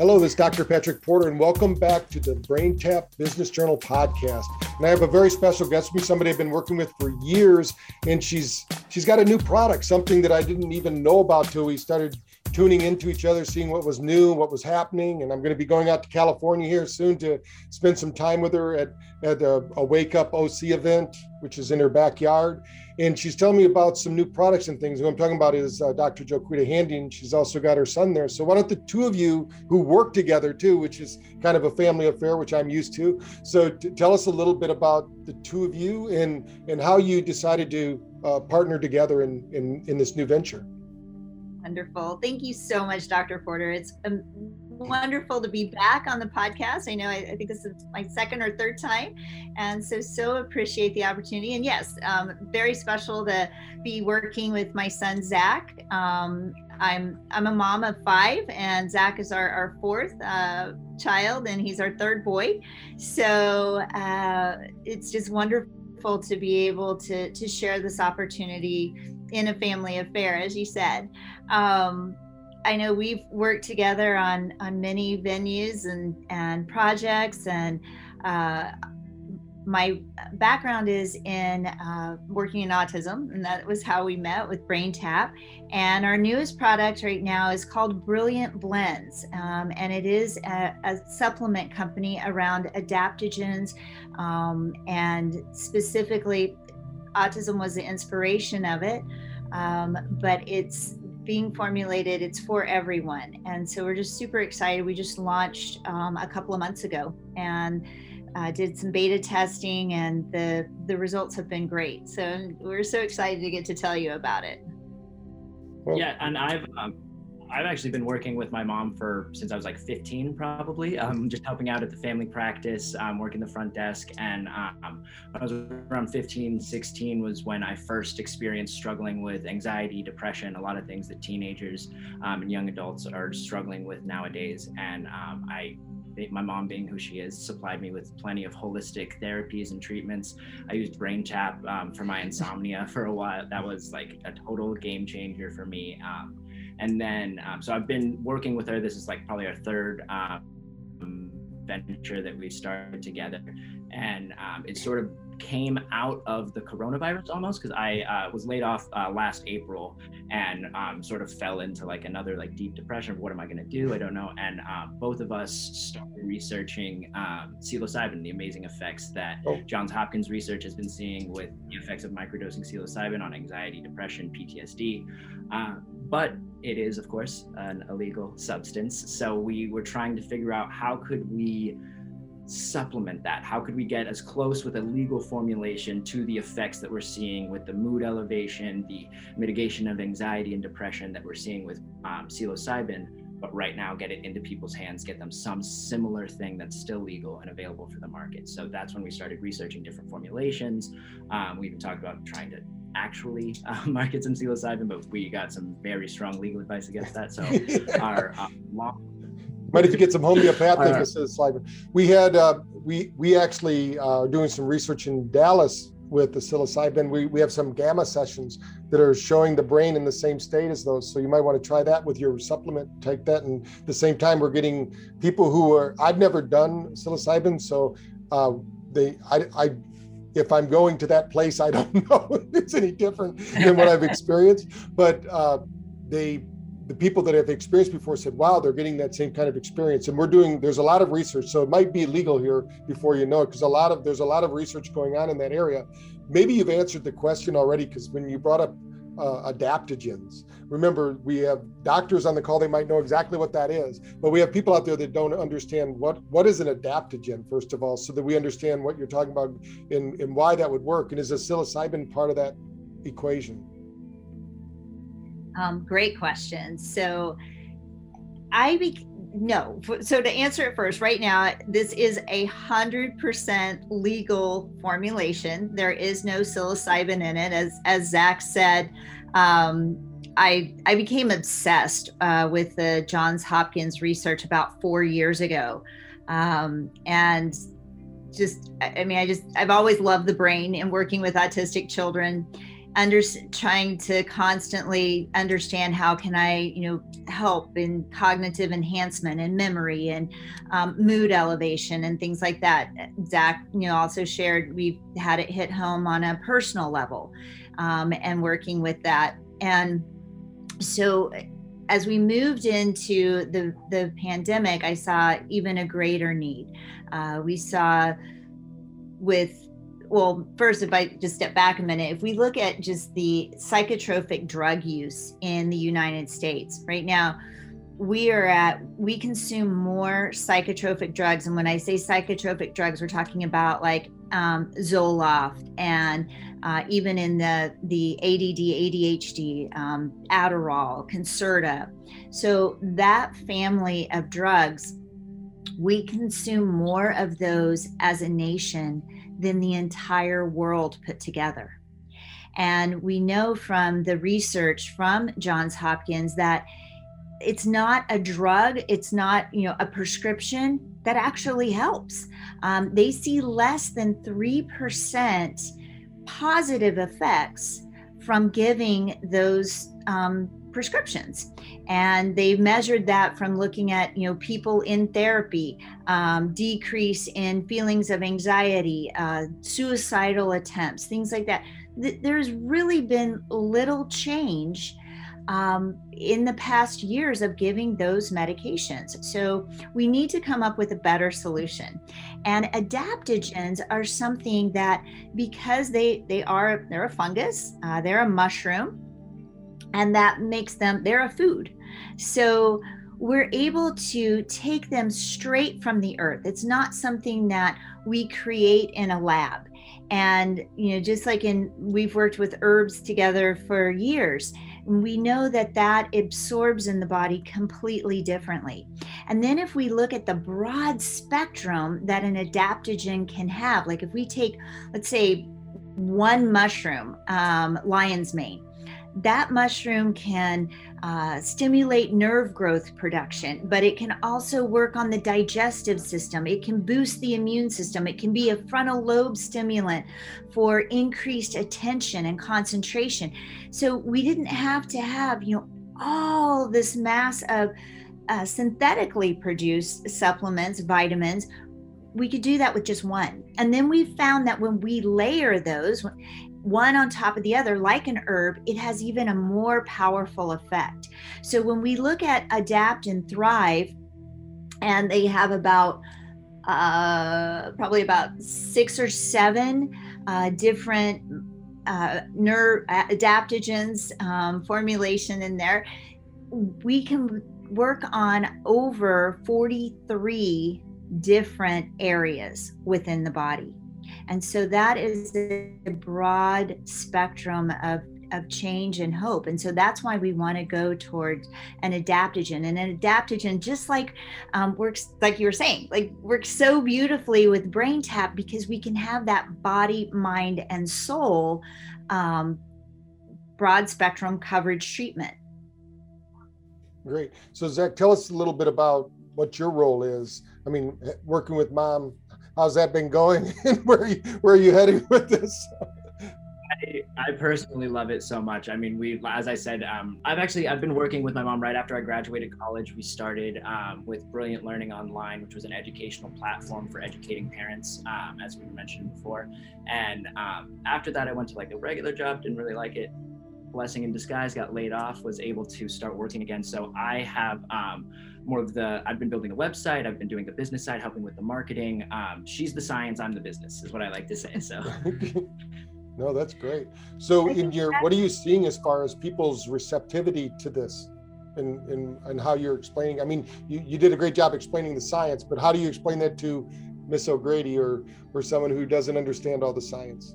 Hello, this is Dr. Patrick Porter, and welcome back to the BrainTap Business Journal podcast. And I have a very special guest with me, somebody I've been working with for years, and she's she's got a new product, something that I didn't even know about till we started tuning into each other, seeing what was new, what was happening. And I'm going to be going out to California here soon to spend some time with her at, at a, a Wake Up OC event, which is in her backyard and she's telling me about some new products and things. Who I'm talking about is uh, Dr. Joquita Handy, and she's also got her son there. So why don't the two of you who work together too, which is kind of a family affair, which I'm used to. So t- tell us a little bit about the two of you and and how you decided to uh, partner together in, in in this new venture. Wonderful. Thank you so much, Dr. Porter. It's um, wonderful to be back on the podcast. I know I, I, think this is my second or third time, and so so appreciate the opportunity. And yes, um, very special to be working with my son Zach. Um, I'm I'm a mom of five, and Zach is our our fourth uh, child, and he's our third boy. So uh, it's just wonderful to be able to to share this opportunity in a family affair, as you said. Um, I know we've worked together on on many venues and and projects, and uh, my background is in uh, working in autism, and that was how we met with Brain Tap. And our newest product right now is called Brilliant Blends, um, and it is a, a, supplement company around adaptogens, um, and specifically, autism was the inspiration of it. Um, but it's being formulated. It's for everyone. And so we're just super excited. We just launched um, a couple of months ago and uh, did some beta testing, and the, the results have been great. So we're so excited to get to tell you about it. Yeah, and I've um, I've actually been working with my mom for since I was like 15, probably. Um, just helping out at the family practice, um, working the front desk. And um, when I was around 15, 16 was when I first experienced struggling with anxiety, depression, a lot of things that teenagers um, and young adults are struggling with nowadays. And um, I my mom being who she is supplied me with plenty of holistic therapies and treatments i used brain tap um, for my insomnia for a while that was like a total game changer for me um, and then, um, so I've been working with her. This is like probably our third um, venture that we've started together. And um, it sort of came out of the coronavirus almost because I uh, was laid off uh, last April and um, sort of fell into like another like deep depression. What am I going to do? I don't know. And um, both of us started researching um, psilocybin, the amazing effects that oh. Johns Hopkins research has been seeing with the effects of microdosing psilocybin on anxiety, depression, PTSD. Uh, but it is, of course, an illegal substance. So we were trying to figure out how could we supplement that? How could we get as close with a legal formulation to the effects that we're seeing with the mood elevation, the mitigation of anxiety and depression that we're seeing with um, psilocybin, but right now get it into people's hands, get them some similar thing that's still legal and available for the market. So that's when we started researching different formulations. Um, we even talked about trying to actually uh, market some psilocybin, but we got some very strong legal advice against that. So our uh, long might if you get some homeopathic psilocybin. We had uh, we we actually are uh, doing some research in Dallas with the psilocybin. We we have some gamma sessions that are showing the brain in the same state as those. So you might want to try that with your supplement. Take that, and at the same time, we're getting people who are. I've never done psilocybin, so uh, they I I if I'm going to that place, I don't know if it's any different than what I've experienced. But uh, they the people that have experienced before said, wow, they're getting that same kind of experience. And we're doing, there's a lot of research. So it might be legal here before you know it, because a lot of, there's a lot of research going on in that area. Maybe you've answered the question already, because when you brought up uh, adaptogens, remember we have doctors on the call, they might know exactly what that is, but we have people out there that don't understand what, what is an adaptogen, first of all, so that we understand what you're talking about and, and why that would work. And is a psilocybin part of that equation? Um, great question. So I be no. So to answer it first, right now this is a hundred percent legal formulation. There is no psilocybin in it, as as Zach said. Um, I I became obsessed uh, with the Johns Hopkins research about four years ago, um, and just I mean I just I've always loved the brain and working with autistic children under trying to constantly understand how can i you know help in cognitive enhancement and memory and um, mood elevation and things like that. Zach you know also shared we've had it hit home on a personal level um, and working with that. And so as we moved into the the pandemic i saw even a greater need uh, we saw with well, first, if I just step back a minute, if we look at just the psychotropic drug use in the United States right now, we are at, we consume more psychotropic drugs. And when I say psychotropic drugs, we're talking about like um, Zoloft and uh, even in the, the ADD, ADHD, um, Adderall, Concerta. So that family of drugs, we consume more of those as a nation than the entire world put together. And we know from the research from Johns Hopkins that it's not a drug, it's not you know a prescription that actually helps. Um, they see less than three percent positive effects from giving those um, prescriptions. And they've measured that from looking at you know people in therapy um, decrease in feelings of anxiety uh, suicidal attempts things like that. Th- there's really been little change um, in the past years of giving those medications. So we need to come up with a better solution. And adaptogens are something that because they they are they're a fungus, uh, they're a mushroom, and that makes them they're a food so we're able to take them straight from the earth it's not something that we create in a lab and you know just like in we've worked with herbs together for years we know that that absorbs in the body completely differently. And then if we look at the broad spectrum that an adaptogen can have like if we take let's say one mushroom um, lion's mane that mushroom can uh, stimulate nerve growth production, but it can also work on the digestive system. It can boost the immune system. It can be a frontal lobe stimulant for increased attention and concentration. So we didn't have to have, you know, all this mass of uh, synthetically produced supplements, vitamins, we could do that with just one. And then we found that when we layer those, one on top of the other, like an herb, it has even a more powerful effect. So when we look at Adapt and Thrive, and they have about uh, probably about six or seven uh, different uh, nerve adaptogens um, formulation in there, we can work on over 43 different areas within the body. And so that is a broad spectrum of of change and hope. And so that's why we want to go towards an adaptogen. And an adaptogen, just like um, works, like you were saying, like works so beautifully with Brain Tap because we can have that body, mind, and soul um, broad spectrum coverage treatment. Great. So, Zach, tell us a little bit about what your role is. I mean, working with mom how's that been going where are you, where are you heading with this I, I, personally love it so much. I mean, we, as I said, um, I've actually I've been working with my mom right after I graduated college. We started um, with Brilliant Learning Online, which was an educational platform for educating parents, um, as we mentioned before. And um, after that, I went to like a regular job, didn't really like it. Blessing in disguise, got laid off, was able to start working again. So I have um, more of the i've been building the website i've been doing the business side helping with the marketing. Um, she's the science i'm the business is what i like to say so. No that's great. So in your what are you seeing as far as people's receptivity to this and and, and how you're explaining i mean you, you did a great job explaining the science but how do you explain that to miss o'grady or or someone who doesn't understand all the science?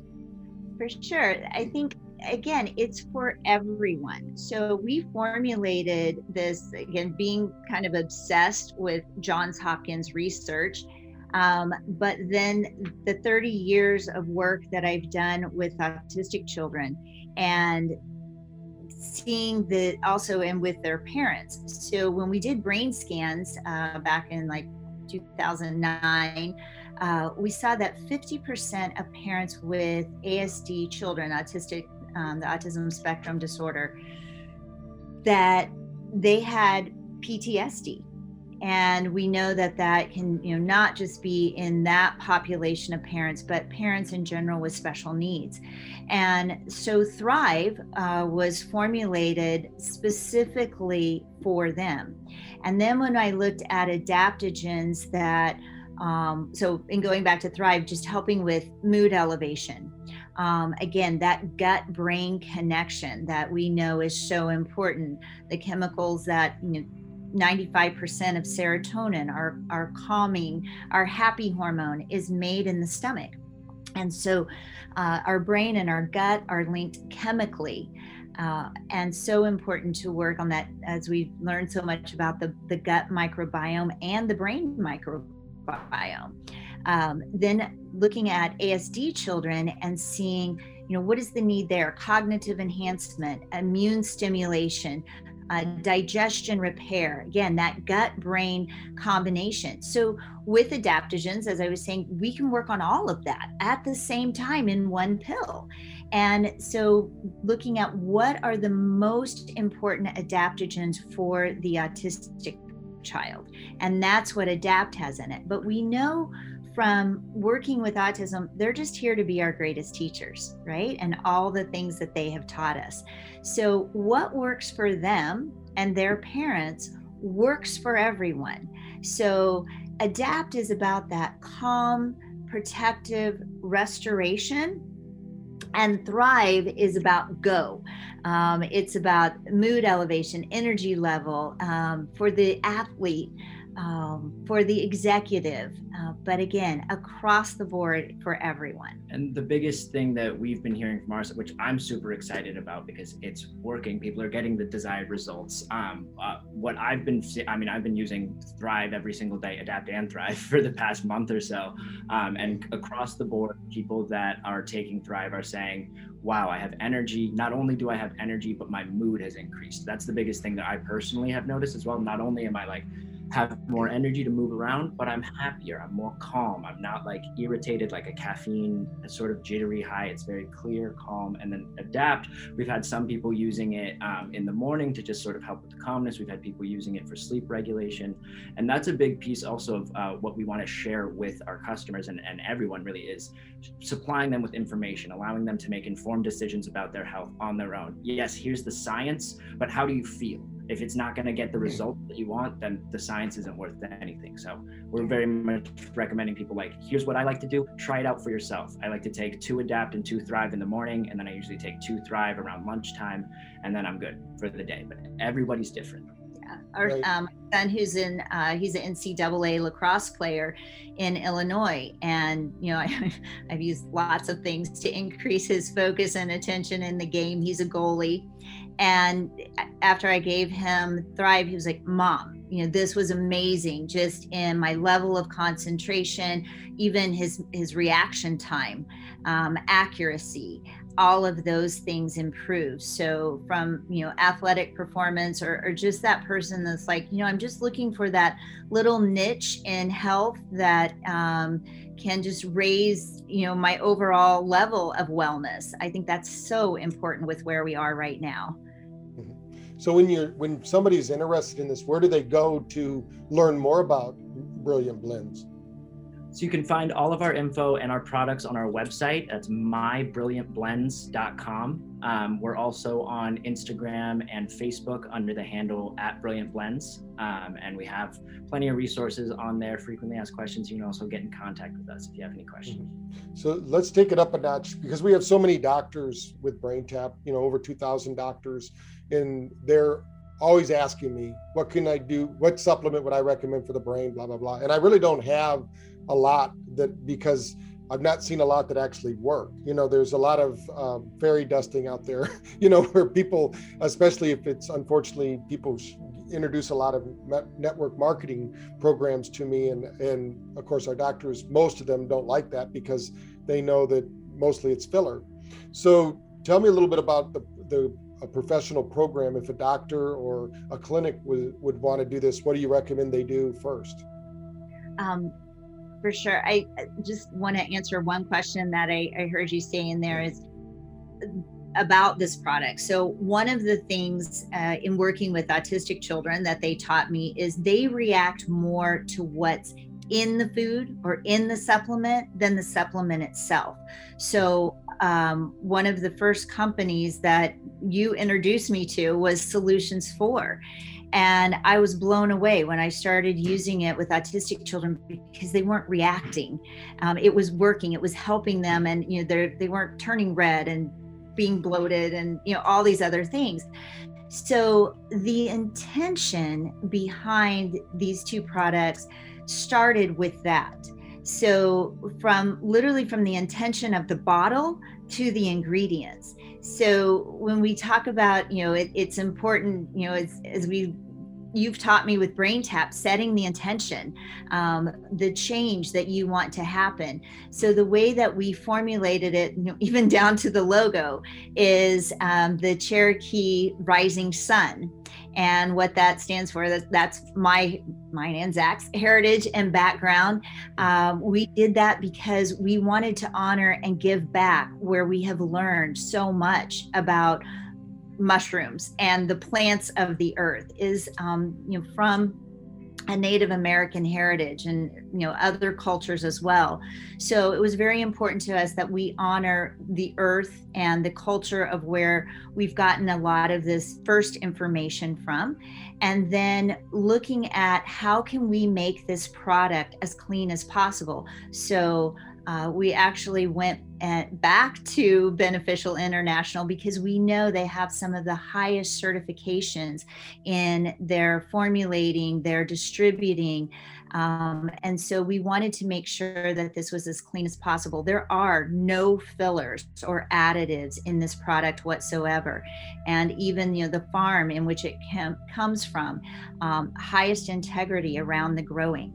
For sure. I think again, it's for everyone. So we formulated this, again, being kind of obsessed with Johns Hopkins research. Um, but then the 30 years of work that I've done with autistic children and seeing that also and with their parents. So when we did brain scans uh, back in like 2009, uh, we saw that 50% of parents with ASD children, autistic um, the autism spectrum disorder, that they had PTSD and we know that that can you know not just be in that population of parents but parents in general with special needs. And so thrive uh, was formulated specifically for them. And then when i looked at adaptogens that um, so in going back to thrive just helping with mood elevation um, again that gut brain connection that we know is so important the chemicals that you know 95% of serotonin, our, our calming, our happy hormone, is made in the stomach. And so uh, our brain and our gut are linked chemically. Uh, and so important to work on that as we've learned so much about the, the gut microbiome and the brain microbiome. Um, then looking at ASD children and seeing, you know, what is the need there? Cognitive enhancement, immune stimulation, uh, digestion repair, again, that gut brain combination. So, with adaptogens, as I was saying, we can work on all of that at the same time in one pill. And so, looking at what are the most important adaptogens for the autistic child, and that's what ADAPT has in it. But we know from working with autism, they're just here to be our greatest teachers, right? And all the things that they have taught us. So, what works for them and their parents works for everyone. So, adapt is about that calm, protective restoration. And thrive is about go. Um, it's about mood elevation, energy level um, for the athlete um, for the executive, uh, but again, across the board for everyone. And the biggest thing that we've been hearing from ours, which I'm super excited about because it's working, people are getting the desired results. Um, uh, what I've been, I mean, I've been using Thrive every single day, Adapt and Thrive for the past month or so. Um, and across the board, people that are taking Thrive are saying, wow, I have energy. Not only do I have energy, but my mood has increased. That's the biggest thing that I personally have noticed as well. Not only am I like, have more energy to move around, but I'm happier. I'm more calm. I'm not like irritated like a caffeine, a sort of jittery high. It's very clear, calm, and then adapt. We've had some people using it um, in the morning to just sort of help with the calmness. We've had people using it for sleep regulation. And that's a big piece also of uh, what we want to share with our customers and, and everyone really is supplying them with information, allowing them to make informed decisions about their health on their own. Yes, here's the science, but how do you feel? If it's not going to get the result that you want, then the science isn't worth anything. So we're very much recommending people like, here's what I like to do. Try it out for yourself. I like to take two adapt and two thrive in the morning, and then I usually take two thrive around lunchtime, and then I'm good for the day. But everybody's different. Yeah. Our right. um, son, who's in, uh, he's an NCAA lacrosse player in Illinois, and you know, I, I've used lots of things to increase his focus and attention in the game. He's a goalie and after I gave him Thrive, he was like, Mom, you know, this was amazing just in my level of concentration, even his his reaction time, um, accuracy, all of those things improve. So from you know athletic performance or, or just that person that's like, you know, I'm just looking for that little niche in health that um, can just raise you know my overall level of wellness. I think that's so important with where we are right now. So when you're when somebody's interested in this, where do they go to learn more about Brilliant Blends? So you can find all of our info and our products on our website. That's mybrilliantblends.com. Um, we're also on Instagram and Facebook under the handle at Brilliant Blends. Um, and we have plenty of resources on there, frequently asked questions. You can also get in contact with us if you have any questions. Mm-hmm. So let's take it up a notch because we have so many doctors with BrainTap, you know, over 2,000 doctors, and they're always asking me, what can I do? What supplement would I recommend for the brain? Blah, blah, blah. And I really don't have a lot that because I've not seen a lot that actually work. You know, there's a lot of um, fairy dusting out there, you know, where people, especially if it's unfortunately people introduce a lot of network marketing programs to me. And, and of course, our doctors, most of them don't like that because they know that mostly it's filler. So tell me a little bit about the, the a professional program. If a doctor or a clinic would, would want to do this, what do you recommend they do first? Um, for sure. I just want to answer one question that I, I heard you say in there is about this product. So, one of the things uh, in working with autistic children that they taught me is they react more to what's in the food or in the supplement than the supplement itself. So, um, one of the first companies that you introduced me to was Solutions 4. And I was blown away when I started using it with autistic children because they weren't reacting. Um, it was working, it was helping them, and you know they weren't turning red and being bloated and you know all these other things. So the intention behind these two products started with that. So from literally from the intention of the bottle to the ingredients. So when we talk about, you know, it, it's important, you know, as, as we you've taught me with brain tap setting the intention um, the change that you want to happen. So the way that we formulated it even down to the logo is um, the cherokee rising sun. And what that stands for that's, that's my mine and zach's heritage and background. Um, we did that because we wanted to honor and give back where we have learned so much about mushrooms and the plants of the earth is um, you know from a Native American heritage and you know other cultures as well. So it was very important to us that we honor the earth and the culture of where we've gotten a lot of this first information from and then looking at how can we make this product as clean as possible. So uh, we actually went at, back to Beneficial International because we know they have some of the highest certifications in their formulating, their distributing. Um, and so we wanted to make sure that this was as clean as possible. There are no fillers or additives in this product whatsoever. And even you know the farm in which it com- comes from, um, highest integrity around the growing.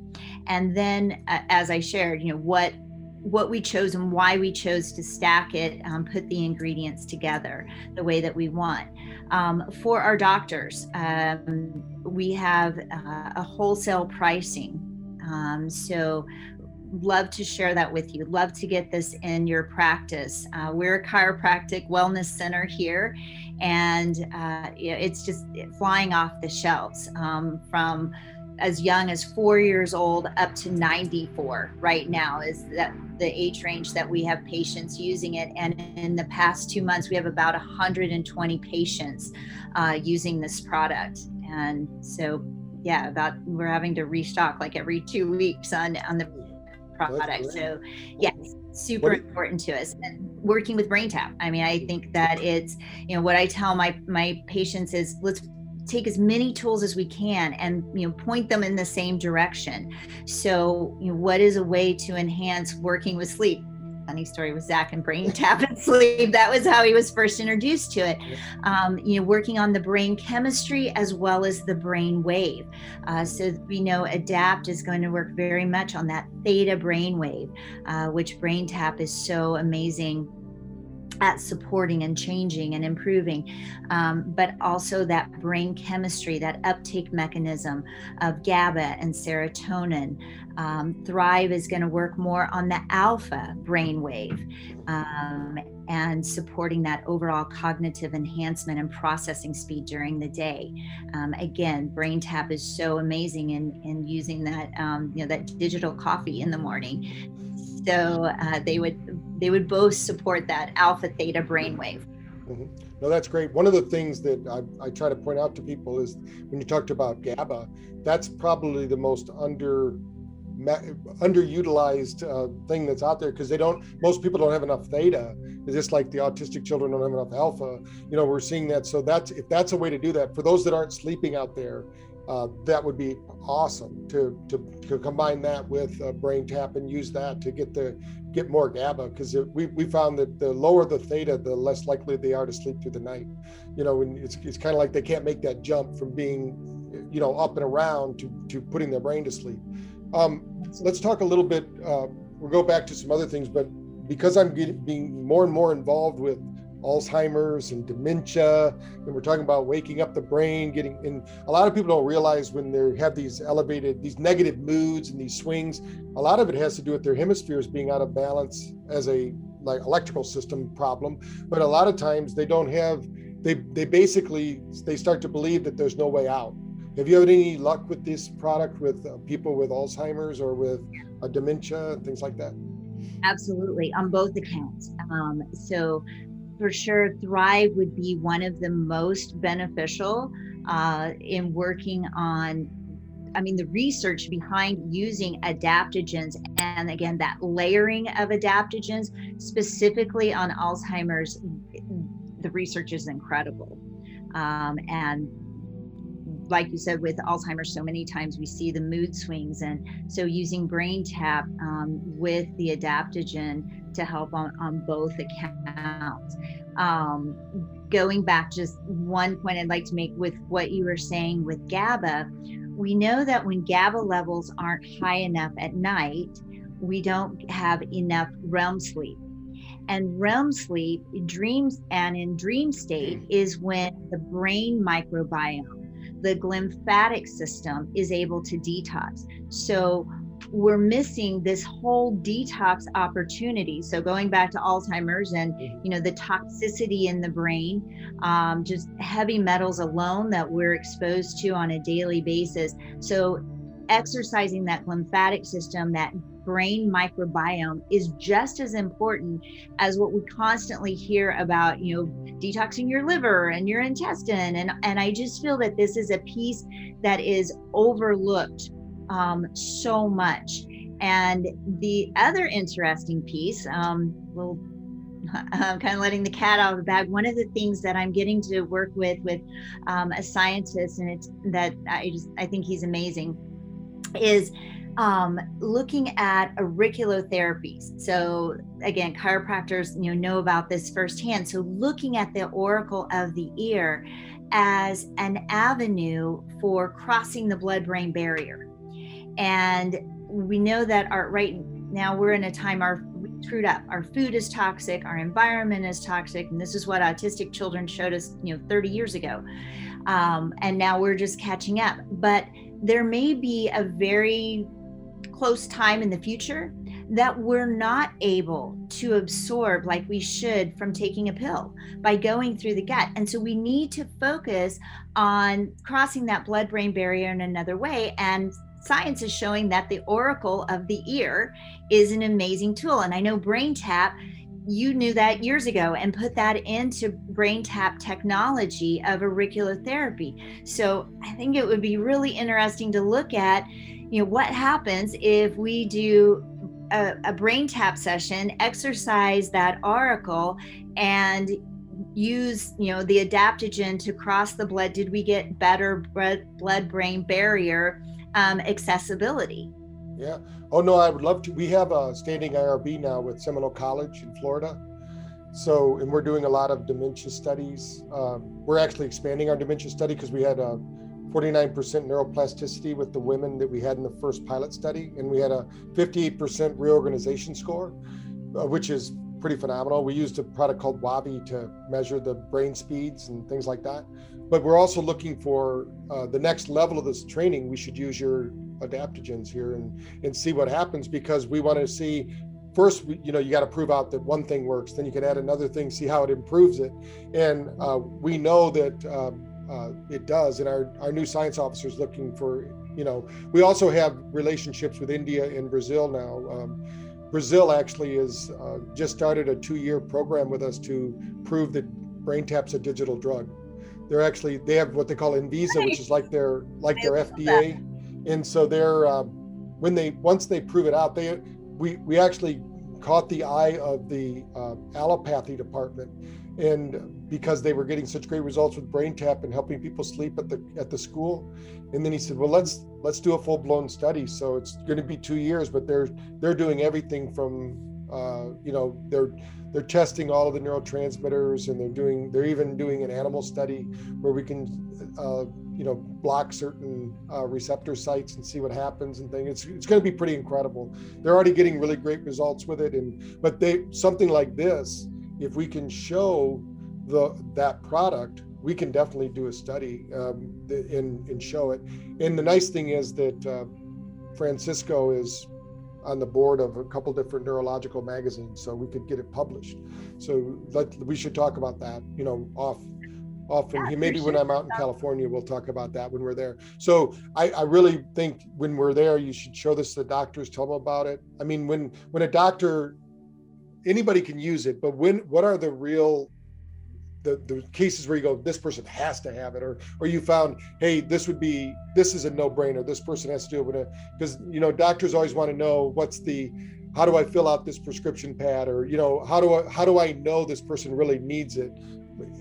And then, uh, as I shared, you know what what we chose and why we chose to stack it, um, put the ingredients together the way that we want. Um, for our doctors, um, we have uh, a wholesale pricing. Um, so, love to share that with you. Love to get this in your practice. Uh, we're a chiropractic wellness center here, and uh, it's just flying off the shelves um, from as young as four years old up to 94 right now is that the age range that we have patients using it. And in the past two months we have about 120 patients uh, using this product. And so yeah about we're having to restock like every two weeks on on the product. So yes super important to us. And working with brain tap i mean i think that it's you know what i tell my my patients is let's take as many tools as we can and you know point them in the same direction so you know, what is a way to enhance working with sleep funny story with Zach and brain tap and sleep. That was how he was first introduced to it. Um, you know, working on the brain chemistry as well as the brain wave. Uh, so we know ADAPT is going to work very much on that theta brain wave, uh, which brain tap is so amazing at supporting and changing and improving, um, but also that brain chemistry, that uptake mechanism of GABA and serotonin. Um, Thrive is going to work more on the alpha brain wave um, and supporting that overall cognitive enhancement and processing speed during the day. Um, again, Brain Tap is so amazing in, in using that, um, you know, that digital coffee in the morning. So uh, they would they would both support that alpha theta brainwave. Mm-hmm. No, that's great. One of the things that I, I try to point out to people is when you talked about GABA, that's probably the most under underutilized uh, thing that's out there because they don't most people don't have enough theta it's just like the autistic children don't have enough alpha you know we're seeing that so that's if that's a way to do that for those that aren't sleeping out there uh, that would be awesome to, to, to combine that with uh, brain tap and use that to get the get more GABA because we, we found that the lower the theta, the less likely they are to sleep through the night. You know, and it's, it's kind of like they can't make that jump from being, you know, up and around to, to putting their brain to sleep. Um, let's talk a little bit. Uh, we'll go back to some other things, but because I'm getting, being more and more involved with Alzheimer's and dementia. And we're talking about waking up the brain, getting and a lot of people don't realize when they have these elevated, these negative moods and these swings, a lot of it has to do with their hemispheres being out of balance as a like electrical system problem. But a lot of times they don't have they they basically they start to believe that there's no way out. Have you had any luck with this product with uh, people with Alzheimer's or with uh, dementia things like that? Absolutely, on both accounts. Um, so for sure, Thrive would be one of the most beneficial uh, in working on. I mean, the research behind using adaptogens and again, that layering of adaptogens specifically on Alzheimer's, the research is incredible. Um, and like you said with alzheimer's so many times we see the mood swings. And so using brain tap um, with the adaptogen to help on, on both accounts. Um, going back just one point i'd like to make with what you were saying with gaba we know that when gaba levels aren't high enough at night we don't have enough REM sleep. And REM sleep dreams and in dream state is when the brain microbiome the glymphatic system is able to detox. So we're missing this whole detox opportunity. So going back to Alzheimer's and mm-hmm. you know the toxicity in the brain, um, just heavy metals alone that we're exposed to on a daily basis. So exercising that lymphatic system, that brain microbiome is just as important as what we constantly hear about, you know, detoxing your liver and your intestine. And, and I just feel that this is a piece that is overlooked um, so much. And the other interesting piece, um, well, I'm kind of letting the cat out of the bag. One of the things that I'm getting to work with with um, a scientist, and it's that I just I think he's amazing, is um, looking at auriculotherapies. So again, chiropractors you know know about this firsthand. So looking at the auricle of the ear as an avenue for crossing the blood-brain barrier, and we know that our right now we're in a time our screwed up. Our food is toxic, our environment is toxic, and this is what autistic children showed us, you know, 30 years ago. Um, and now we're just catching up. But there may be a very close time in the future that we're not able to absorb like we should from taking a pill by going through the gut. And so we need to focus on crossing that blood brain barrier in another way. And science is showing that the auricle of the ear is an amazing tool. And I know Brain Tap you knew that years ago and put that into brain tap technology of auricular therapy. so i think it would be really interesting to look at you know what happens if we do a, a brain tap session exercise that auricle and use you know the adaptogen to cross the blood did we get better blood brain barrier um, accessibility? Yeah. Oh no i would love to. We have a standing irb now with seminole college in florida. So and we're doing a lot of dementia studies. Um, we're actually expanding our dementia study because we had a 49% neuroplasticity with the women that we had in the first pilot study, and we had a 58% reorganization score, uh, which is pretty phenomenal. We used a product called WAVi to measure the brain speeds and things like that. But we're also looking for uh, the next level of this training. We should use your adaptogens here and and see what happens because we want to see first you know you got to prove out that one thing works then you can add another thing see how it improves it and uh, we know that um, uh, it does. And our, our new science officer is looking for, you know, we also have relationships with India and Brazil now. Um, Brazil actually has uh, just started a two-year program with us to prove that brain tap's a digital drug. They're actually they have what they call Anvisa, which is like their like their FDA, and so they're uh, when they once they prove it out, they we we actually caught the eye of the uh, allopathy department and because they were getting such great results with brain tap and helping people sleep at the at the school. And then he said well let's let's do a full-blown study. So it's going to be two years but they're they're doing everything from uh, you know they're they're testing all of the neurotransmitters and they're doing they're even doing an animal study where we can uh, you know block certain uh, receptor sites and see what happens and things it's, it's going to be pretty incredible. They're already getting really great results with it and but they something like this if we can show the that product, we can definitely do a study um, and, and show it. And the nice thing is that uh, Francisco is on the board of a couple different neurological magazines, so we could get it published. So let, we should talk about that, you know, off off from yeah, here. Maybe when I'm out in California, we'll talk about that when we're there. So I, I really think when we're there, you should show this to the doctors, tell them about it. I mean, when when a doctor, anybody can use it, but when what are the real the, the cases where you go, this person has to have it, or or you found, hey, this would be this is a no-brainer. This person has to do it because you know doctors always want to know what's the how do I fill out this prescription pad, or you know how do I how do I know this person really needs it?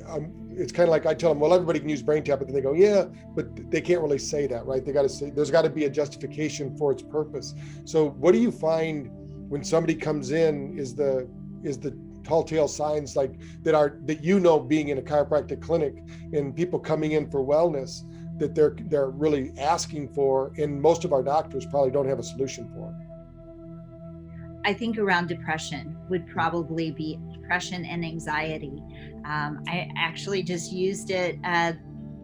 Um, it's kind of like I tell them, well, everybody can use brain tap, but then they go, yeah, but they can't really say that, right? They got to say there's got to be a justification for its purpose. So, what do you find when somebody comes in? Is the is the tall tale signs like that are that you know being in a chiropractic clinic and people coming in for wellness that they're they're really asking for and most of our doctors probably don't have a solution for I think around depression would probably be depression and anxiety. Um, I actually just used it uh,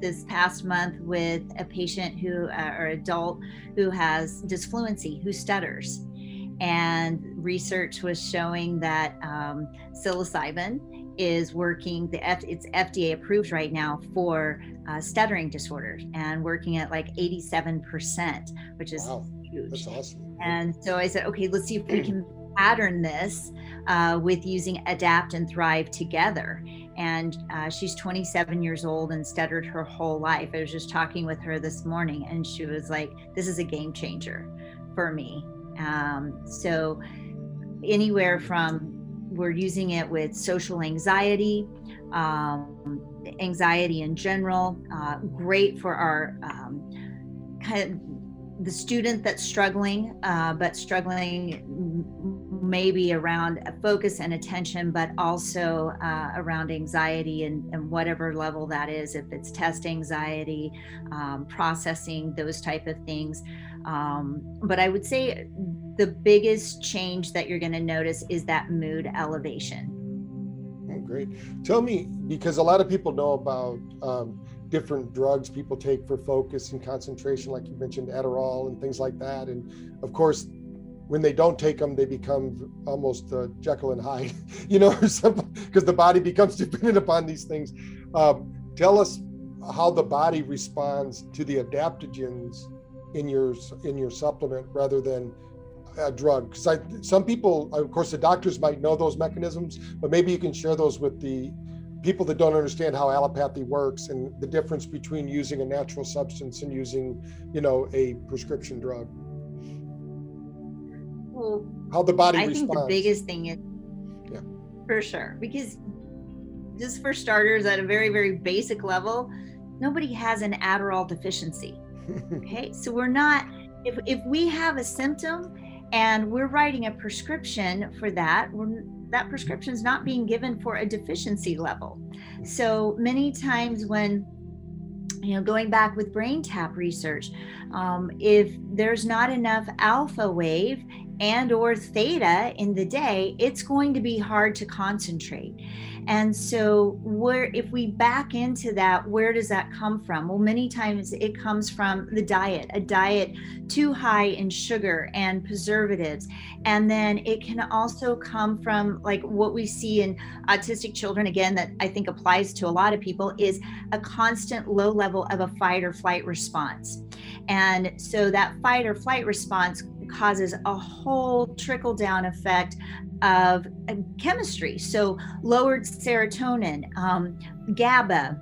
this past month with a patient who, uh, or adult who has disfluency, who stutters and research was showing that um, psilocybin is working the F, it's fda approved right now for uh, stuttering disorders and working at like 87% which is wow. huge. that's awesome. And so i said okay let's see if we can pattern this uh, with using adapt and thrive together. And uh, she's 27 years old and stuttered her whole life. I was just talking with her this morning and she was like this is a game changer for me um, so, anywhere from we're using it with social anxiety, um, anxiety in general, uh, great for our um, kind of the student that's struggling, uh, but struggling maybe around focus and attention, but also uh, around anxiety and, and, whatever level that is, if it's test anxiety, um, processing, those type of things. Um, but I would say the biggest change that you're going to notice is that mood elevation. Oh, great. Tell me, because a lot of people know about um, different drugs people take for focus and concentration, like you mentioned, Adderall and things like that. And of course, when they don't take them, they become almost uh, Jekyll and Hyde, you know, because the body becomes dependent upon these things. Um, tell us how the body responds to the adaptogens in your in your supplement rather than a drug. Because I some people of course the doctors might know those mechanisms but maybe you can share those with the people that don't understand how allopathy works and the difference between using a natural substance and using you know a prescription drug. Well how the body i responds. think the biggest thing is yeah. For sure because just for starters at a very very basic level nobody has an adderall deficiency okay so we're not if, if we have a symptom and we're writing a prescription for that that prescription is not being given for a deficiency level. So many times when you know going back with BrainTap research um, if there's not enough alpha wave and or theta in the day it's going to be hard to concentrate. And so where if we back into that where does that come from? Well many times it comes from the diet a diet too high in sugar and preservatives. And then it can also come from like what we see in autistic children again that i think applies to a lot of people is a constant low level of a fight or flight response. And so that fight or flight response causes a whole trickle down effect of uh, chemistry. So, lowered serotonin, um, GABA,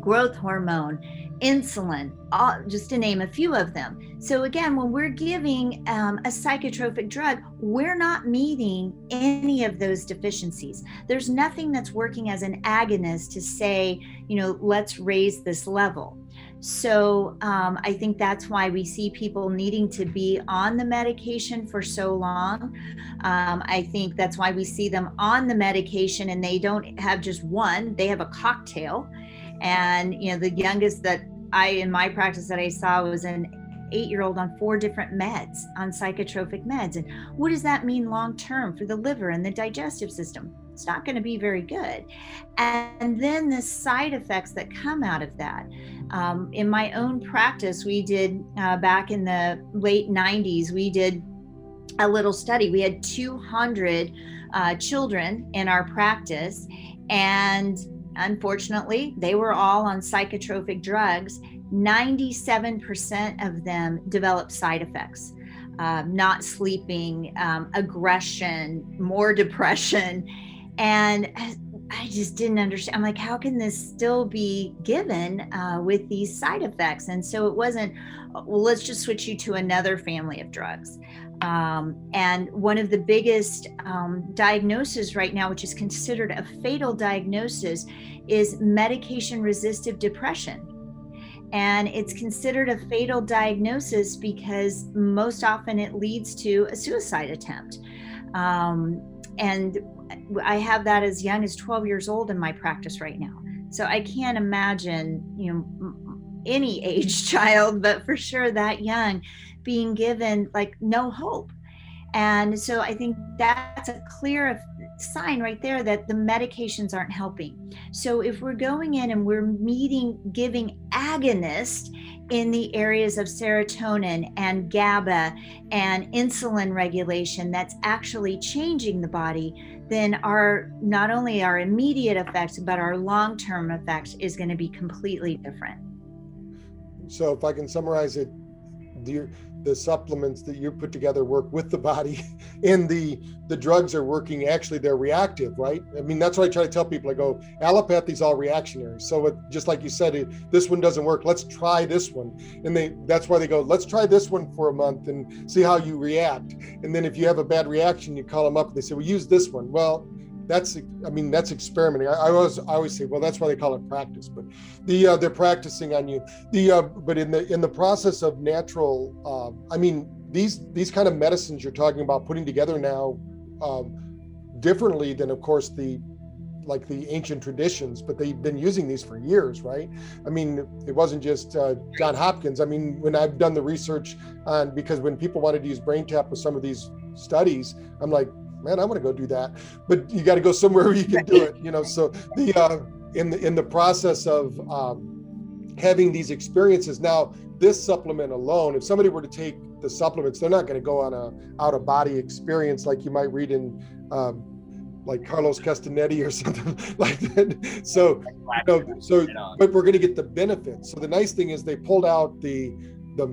growth hormone, insulin, all, just to name a few of them. So, again, when we're giving um, a psychotropic drug, we're not meeting any of those deficiencies. There's nothing that's working as an agonist to say, you know, let's raise this level. So um, I think that's why we see people needing to be on the medication for so long. Um, I think that's why we see them on the medication and they don't have just one, they have a cocktail. And, you know, the youngest that I, in my practice, that I saw was an eight year old on four different meds, on psychotropic meds. And what does that mean long term for the liver and the digestive system? It's not going to be very good. And then the side effects that come out of that. Um, in my own practice, we did uh, back in the late 90s, we did a little study. We had 200 uh, children in our practice, and unfortunately, they were all on psychotropic drugs. 97% of them developed side effects. Um, not sleeping, um, aggression, more depression. And I just didn't understand. I'm like, how can this still be given uh, with these side effects? And so it wasn't, well, let's just switch you to another family of drugs. Um, and one of the biggest um, diagnoses right now, which is considered a fatal diagnosis, is medication resistant depression. And it's considered a fatal diagnosis because most often it leads to a suicide attempt. Um, and I have that as young as 12 years old in my practice right now. So I can't imagine, you know, any age child, but for sure that young being given like no hope. And so I think that's a clear sign right there that the medications aren't helping. So if we're going in and we're meeting, giving agonist in the areas of serotonin and GABA and insulin regulation that's actually changing the body, then our not only our immediate effects but our long-term effects is going to be completely different. So if I can summarize it, the supplements that you put together work with the body and the the drugs are working actually they're reactive right? I mean that's what i try to tell people. I go allopathy's all reactionary. So it, just like you said it, this one doesn't work. Let's try this one. And they that's why they go let's try this one for a month and see how you react. And then if you have a bad reaction you call them up and they say well use this one. Well that's i mean that's experimenting. I, I always I always say well that's why they call it practice but the uh, they're practicing on you. The uh, but in the in the process of natural uh, i mean these these kind of medicines you're talking about putting together now um, differently than of course the like the ancient traditions but they've been using these for years right? I mean it wasn't just uh, john hopkins. I mean when i've done the research on because when people wanted to use brain tap with some of these studies i'm like man, I want to go do that. But you got to go somewhere where you can do it, you know. So the uh, in the in the process of um, having these experiences now, this supplement alone, if somebody were to take the supplements, they're not going to go on a out of body experience like you might read in. Um, like Carlos Castaneda or something like that. So, you know, so, but we're going to get the benefits. So the nice thing is they pulled out the, the,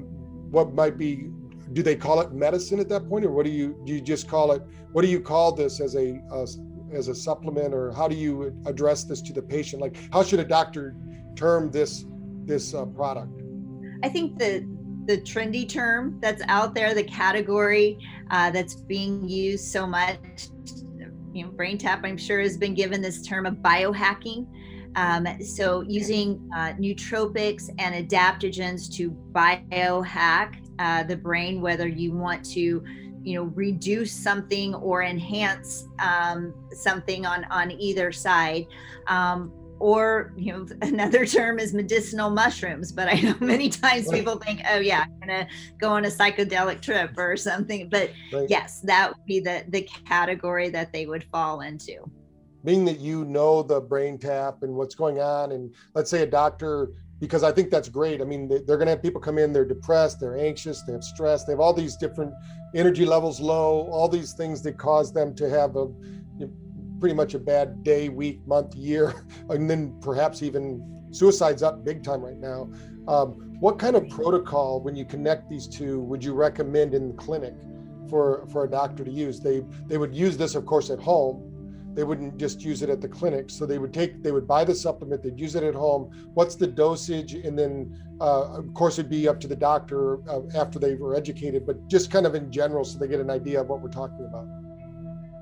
what might be do they call it medicine at that point or what do you do you just call it what do you call this as a uh, as a supplement or how do you address this to the patient? Like how should a doctor term this this uh, product? I think the the trendy term that's out there the category uh, that's being used so much you know BrainTap i'm sure has been given this term of biohacking. Um, so using uh, nootropics and adaptogens to biohack uh, the brain, whether you want to, you know, reduce something or enhance um, something on on either side. Um, or you know another term is medicinal mushrooms but i know many times right. people think oh yeah i'm gonna go on a psychedelic trip or something but right. yes that would be the the category that they would fall into being that you know the brain tap and what's going on and let's say a doctor because I think that's great. I mean, they're going to have people come in, they're depressed, they're anxious, they have stress, they have all these different energy levels low, all these things that cause them to have a pretty much a bad day, week, month, year, and then perhaps even suicide's up big time right now. Um, what kind of protocol, when you connect these two, would you recommend in the clinic for for a doctor to use? They they would use this, of course, at home they wouldn't just use it at the clinic. So they would take they would buy the supplement they'd use it at home. What's the dosage? And then uh, of course it'd be up to the doctor uh, after they were educated but just kind of in general so they get an idea of what we're talking about.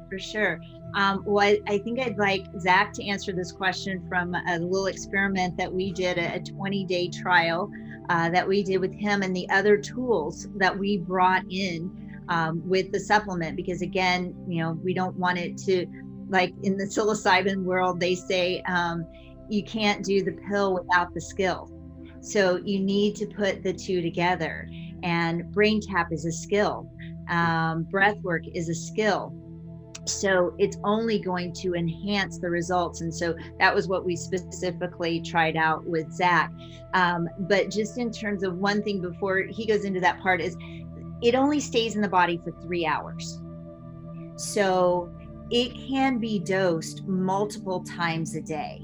For sure. Um, well I, think i'd like zach to answer this question from a little experiment that we did a 20 day trial uh, that we did with him and the other tools that we brought in um, with the supplement. Because again you know we don't want it to like in the psilocybin world, they say um, you can't do the pill without the skill. So you need to put the two together. and brain tap is a skill. Um, breath work is a skill. So it's only going to enhance the results. And so that was what we specifically tried out with zach. Um, but just in terms of one thing before he goes into that part is it only stays in the body for three hours. So it can be dosed multiple times a day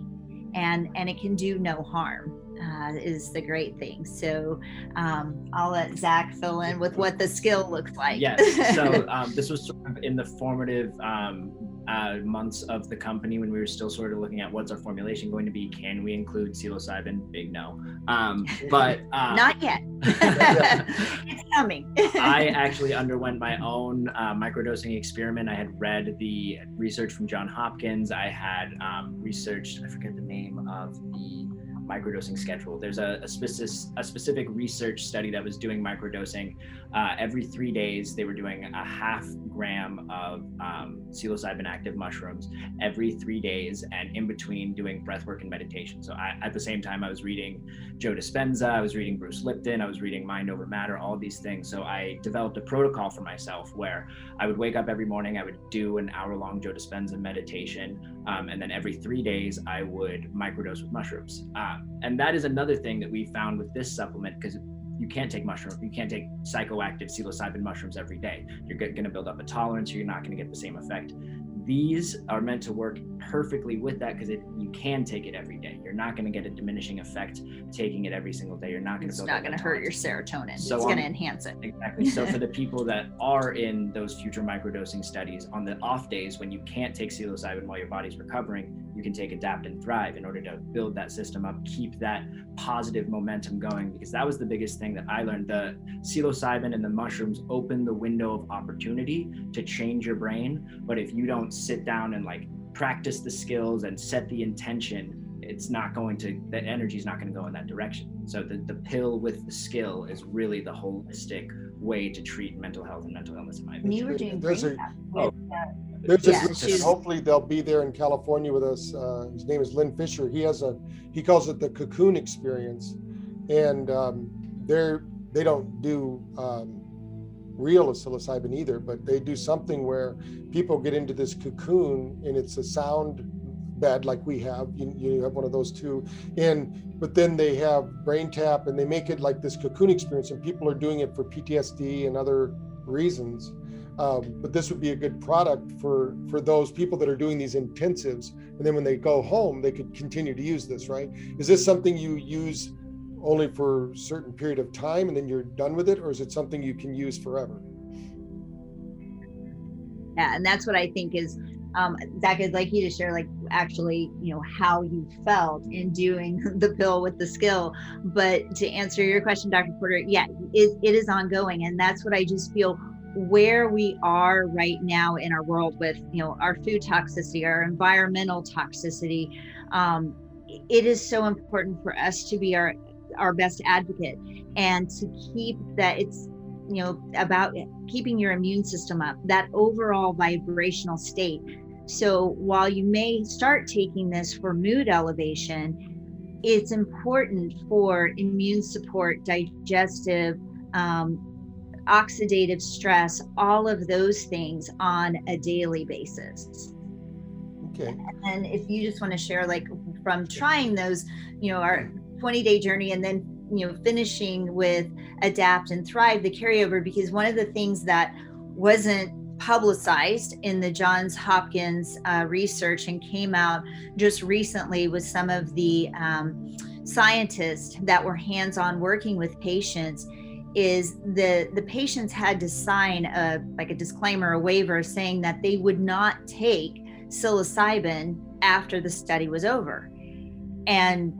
and and it can do no harm uh, is the great thing. So um, I'll let Zach fill in with what the skill looks like. Yes. So um, this was sort of in the formative um, uh, months of the company when we were still sort of looking at what's our formulation going to be. Can we include psilocybin? Big no. Um, but uh, not yet. it's coming. I actually underwent my own uh, microdosing experiment. I had read the research from John Hopkins. I had um, researched. I forget the name of the microdosing schedule. There's a, a, specific, a specific research study that was doing microdosing. Uh, every three days, they were doing a half gram of um, psilocybin active mushrooms every three days, and in between doing breath work and meditation. So I, at the same time, I was reading Joe Dispenza, I was reading Bruce Lipton, I was reading Mind Over Matter, all these things. So I developed a protocol for myself where I would wake up every morning, I would do an hour long Joe Dispenza meditation, um, and then every three days, I would microdose with mushrooms. Uh, and that is another thing that we found with this supplement because you can't take mushroom, you can't take psychoactive psilocybin mushrooms every day. You're going to build up a tolerance, or you're not going to get the same effect these are meant to work perfectly with that because you can take it every day. You're not going to get a diminishing effect taking it every single day. You're not going to. It's not going to hurt your serotonin. So it's going to enhance it. Exactly. so for the people that are in those future microdosing studies, on the off days when you can't take psilocybin while your body's recovering, you can take adapt and thrive in order to build that system up, keep that positive momentum going. Because that was the biggest thing that I learned. The psilocybin and the mushrooms open the window of opportunity to change your brain, but if you don't sit down and like practice the skills and set the intention it's not going to that energy is not going to go in that direction. So the, the pill with the skill is really the holistic way to treat mental health and mental illness in my opinion. You were doing there's a, oh, there's yeah, a hopefully they'll be there in california with us uh, his name is lynn fisher. He has a he calls it the cocoon experience. And um, they're they don't do um, real psilocybin either, but they do something where people get into this cocoon and it's a sound bed like we have. You, you have one of those too. And but then they have brain tap and they make it like this cocoon experience, and people are doing it for PTSD and other reasons. Um, but this would be a good product for for those people that are doing these intensives and then when they go home they could continue to use this right is this something you use only for a certain period of time and then you're done with it or is it something you can use forever yeah and that's what i think is um, Zach, I'd like you to share, like, actually, you know, how you felt in doing the pill with the skill. But to answer your question, Dr. Porter, yeah, it, it is ongoing. And that's what I just feel where we are right now in our world with, you know, our food toxicity, our environmental toxicity. Um, it is so important for us to be our our best advocate and to keep that it's you know about keeping your immune system up that overall vibrational state. So while you may start taking this for mood elevation it's important for immune support digestive um, oxidative stress all of those things on a daily basis. Okay. And if you just want to share like from trying those you know our 20 day journey and then you know finishing with adapt and thrive the carryover because one of the things that wasn't publicized in the johns hopkins uh, research and came out just recently with some of the um, scientists that were hands-on working with patients is the the patients had to sign a like a disclaimer a waiver saying that they would not take psilocybin after the study was over. And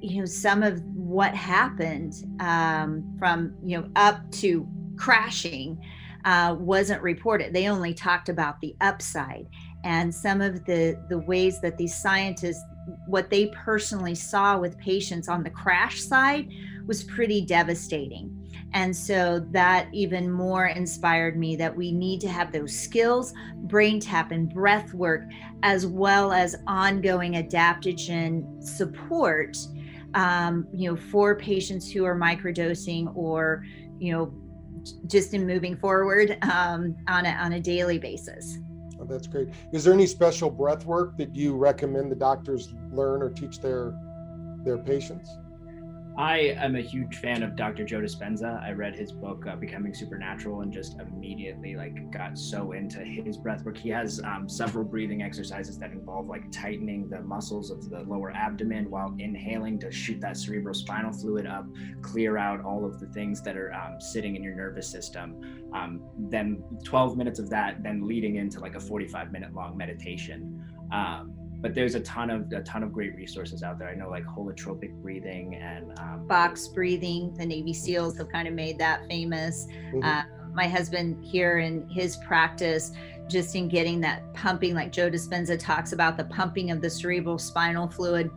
you know some of what happened um, from you know up to crashing uh, wasn't reported. They only talked about the upside and some of the the ways that these scientists what they personally saw with patients on the crash side was pretty devastating. And so that even more inspired me that we need to have those skills, brain tap and breath work, as well as ongoing adaptogen support um, you know, for patients who are microdosing or you know, just in moving forward um, on a on a daily basis. Oh, that's great. Is there any special breath work that you recommend the doctors learn or teach their their patients? I am a huge fan of Dr. Joe Dispenza. I read his book uh, Becoming Supernatural and just immediately like got so into his breath work. He has um, several breathing exercises that involve like tightening the muscles of the lower abdomen while inhaling to shoot that cerebral spinal fluid up, clear out all of the things that are um, sitting in your nervous system. Um, then 12 minutes of that, then leading into like a 45 minute long meditation. Um, but there's a ton of a ton of great resources out there. I know like holotropic breathing and um, box breathing. The Navy SEALs have kind of made that famous. Mm-hmm. Uh, my husband here in his practice, just in getting that pumping, like Joe Dispenza talks about the pumping of the cerebral spinal fluid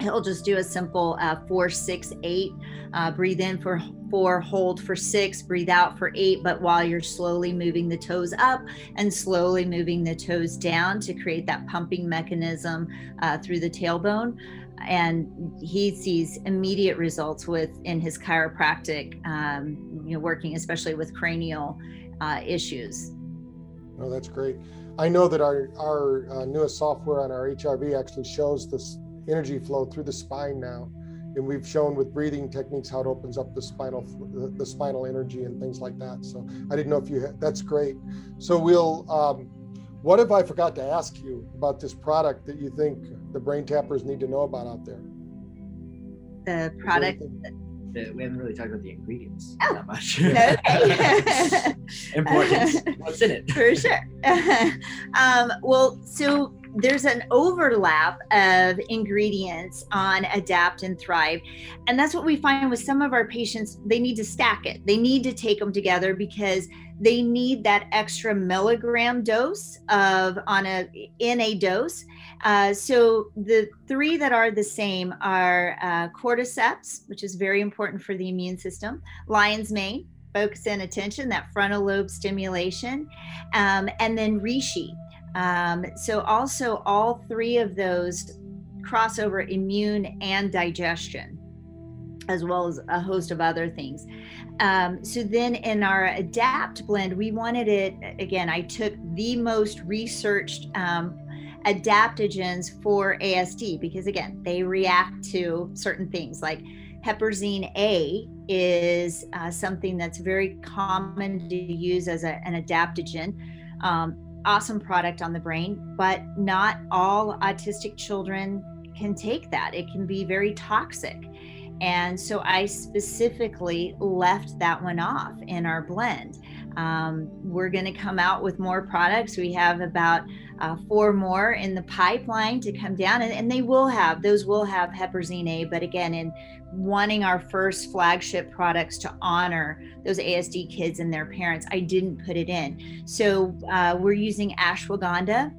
he'll just do a simple uh, four, six, eight. Uh, breathe in for four, hold for six, breathe out for eight. But while you're slowly moving the toes up and slowly moving the toes down to create that pumping mechanism uh, through the tailbone. And he sees immediate results with in his chiropractic, um, you know, working especially with cranial uh, issues. Oh, that's great. I know that our our uh, newest software on our HRV actually shows this energy flow through the spine now. And we've shown with breathing techniques how it opens up the spinal, the, the spinal energy and things like that. So I didn't know if you had, that's great. So we'll, um, what if I forgot to ask you about this product that you think the brain tappers need to know about out there? The product we haven't really talked about the ingredients oh, that much. Okay. Important. What's in it? For sure. um, well, so there's an overlap of ingredients on adapt and thrive and that's what we find with some of our patients they need to stack it. They need to take them together because they need that extra milligram dose of on a in a dose. Uh, so the three that are the same are uh, cordyceps which is very important for the immune system lion's mane focus and attention that frontal lobe stimulation um, and then reishi um, so, also, all three of those cross over immune and digestion, as well as a host of other things. Um, so, then in our ADAPT blend, we wanted it again, I took the most researched. Um, adaptogens for ASD because again they react to certain things like Huperzine A is uh, something that's very common to use as a, an adaptogen. Um, awesome product on the brain, but not all autistic children can take that. It can be very toxic. And so I specifically left that one off in our blend. Um, we're going to come out with more products. We have about uh, four more in the pipeline to come down, and, and they will have those will have Huperzine A. But again, in wanting our first flagship products to honor those ASD kids and their parents, I didn't put it in. So uh, we're using ashwagandha,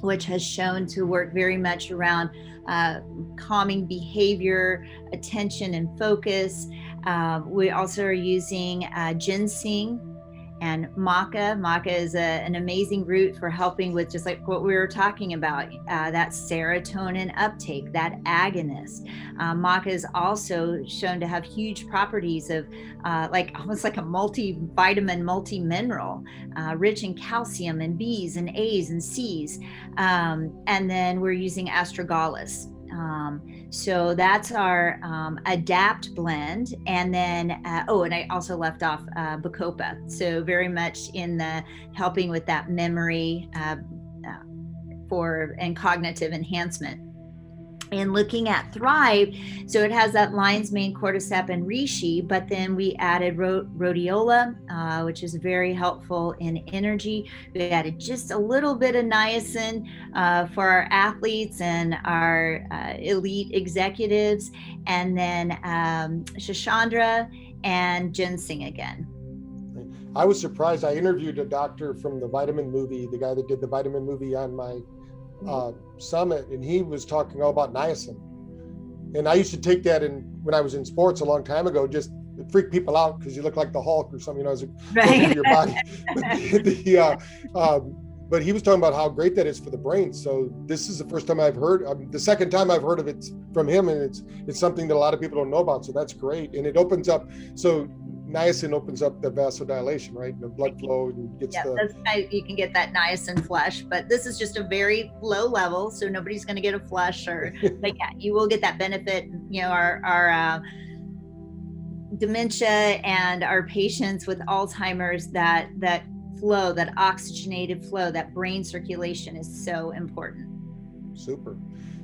which has shown to work very much around uh, calming behavior, attention, and focus. Uh, we also are using uh, ginseng and maca. Maca is a, an amazing root for helping with just like what we were talking about uh, that serotonin uptake, that agonist. Uh, maca is also shown to have huge properties of uh, like almost like a multivitamin, multi mineral, uh, rich in calcium and B's and A's and C's. Um, and then we're using astragalus. Um, so that's our um, adapt blend. And then, uh, oh, and I also left off uh, Bacopa. So very much in the helping with that memory uh, uh for and cognitive enhancement and looking at Thrive, so it has that lion's mane, cordyceps, and reishi, but then we added rhodiola, uh, which is very helpful in energy. We added just a little bit of niacin uh, for our athletes and our uh, elite executives, and then um, Schisandra and ginseng again. I was surprised. I interviewed a doctor from the vitamin movie, the guy that did the vitamin movie on my uh, summit, and he was talking all about niacin. And I used to take that in when I was in sports a long time ago, just freak people out because you look like the Hulk or something, you know, as a right. your body. but, the, uh, um, but he was talking about how great that is for the brain. So this is the first time I've heard, um, the second time I've heard of it from him, and it's it's something that a lot of people don't know about. So that's great, and it opens up. So niacin opens up the vasodilation, right? And The blood flow and gets yeah, the. How you can get that niacin flush, but this is just a very low level, so nobody's going to get a flush, or but yeah, you will get that benefit. You know, our our uh, dementia and our patients with Alzheimer's that that flow, that oxygenated flow, that brain circulation is so important. Super.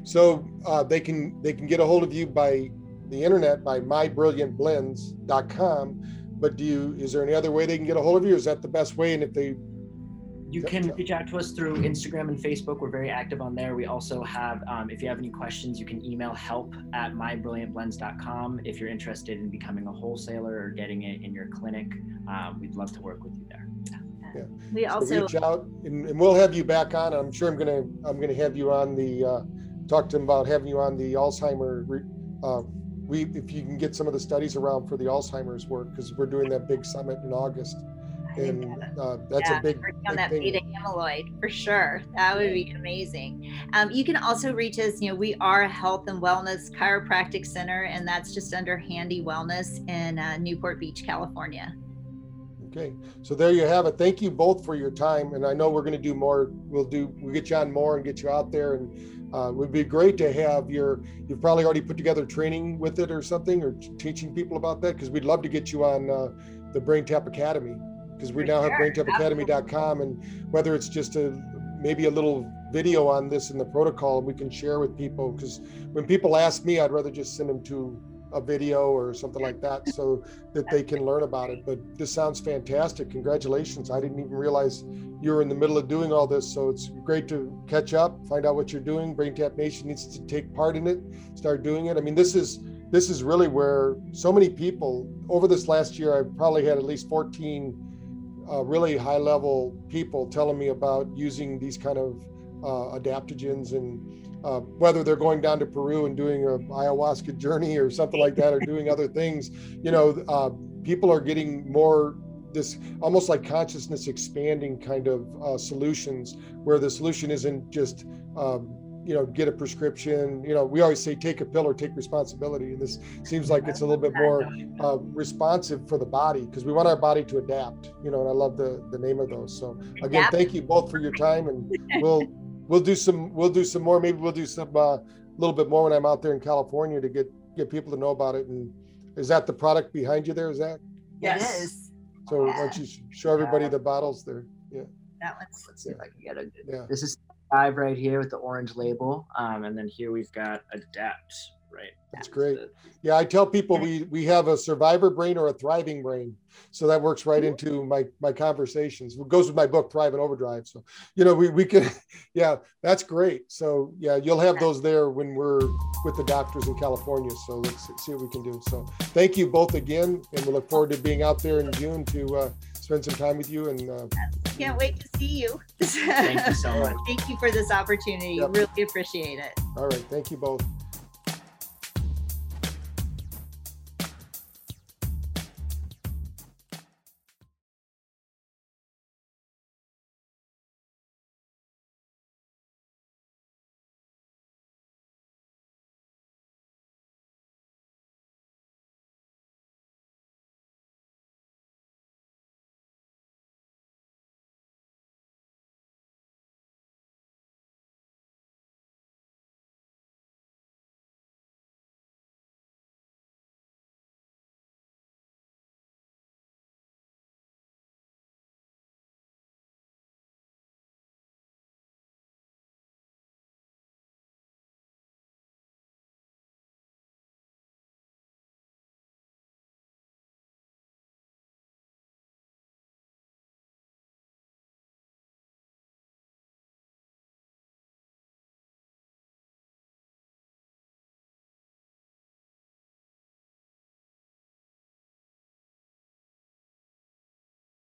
So uh, they can they can get a hold of you by the internet by mybrilliantblends.com. But do you is there any other way they can get a hold of you? Is that the best way? And if they you can reach out to us through Instagram and Facebook. We're very active on there. We also have, um, if you have any questions, you can email help at mybrilliantblends.com. If you're interested in becoming a wholesaler or getting it in your clinic, um, we'd love to work with you there. Yeah. We also so reach out and, and, we'll have you back on. I'm sure I'm gonna I'm gonna have you on the uh, talk to them about having you on the Alzheimer. Uh, we if you can get some of the studies around for the Alzheimer's work because we're doing that big summit in August and uh, that's yeah, a big, on that thing. beta amyloid for sure. That would be amazing. Um, you can also reach us. You know, we are a health and wellness chiropractic center, and that's just under Handy Wellness in uh, Newport Beach, California. Okay, so there you have it. Thank you both for your time, and I know we're going to do more. We'll do. We'll get you on more and get you out there, and uh, it would be great to have your. You've probably already put together training with it or something, or teaching people about that, because we'd love to get you on uh, the Brain Tap Academy because we For now sure. have braintapacademy.com and whether it's just a maybe a little video on this in the protocol we can share with people because when people ask me i'd rather just send them to a video or something like that so that they can learn about it but this sounds fantastic. Congratulations. I didn't even realize you were in the middle of doing all this so it's great to catch up find out what you're doing. Brain tap nation needs to take part in it start doing it. I mean this is this is really where so many people over this last year i've probably had at least 14 uh, really high level people telling me about using these kind of uh, adaptogens and uh, whether they're going down to Peru and doing a ayahuasca journey or something like that or doing other things, you know, uh, people are getting more this almost like consciousness expanding kind of uh, solutions where the solution isn't just um, you know get a prescription. You know we always say take a pill or take responsibility and this seems like it's a little bit more uh, responsive for the body because we want our body to adapt you know and i love the the name of those. So again thank you both for your time and we'll we'll do some we'll do some more maybe we'll do some a uh, little bit more when i'm out there in california to get get people to know about it and is that the product behind you there is that yes so yeah. why don't you show everybody the bottles there yeah that one's let's see if i can get a yeah. this is thrive right here with the orange label. Um, and then here we've got adapt, right? That's great. Yeah, I tell people we we have a survivor brain or a thriving brain. So that works right into my my conversations. It goes with my book Thrive and Overdrive. So, you know, we we can yeah, that's great. So, yeah, you'll have those there when we're with the doctors in California. So, let's see what we can do. So, thank you both again and we look forward to being out there in June to uh, spend some time with you and uh, can't wait to see you. Thank you so much. Thank you for this opportunity. Yep. Really appreciate it. All right. Thank you both.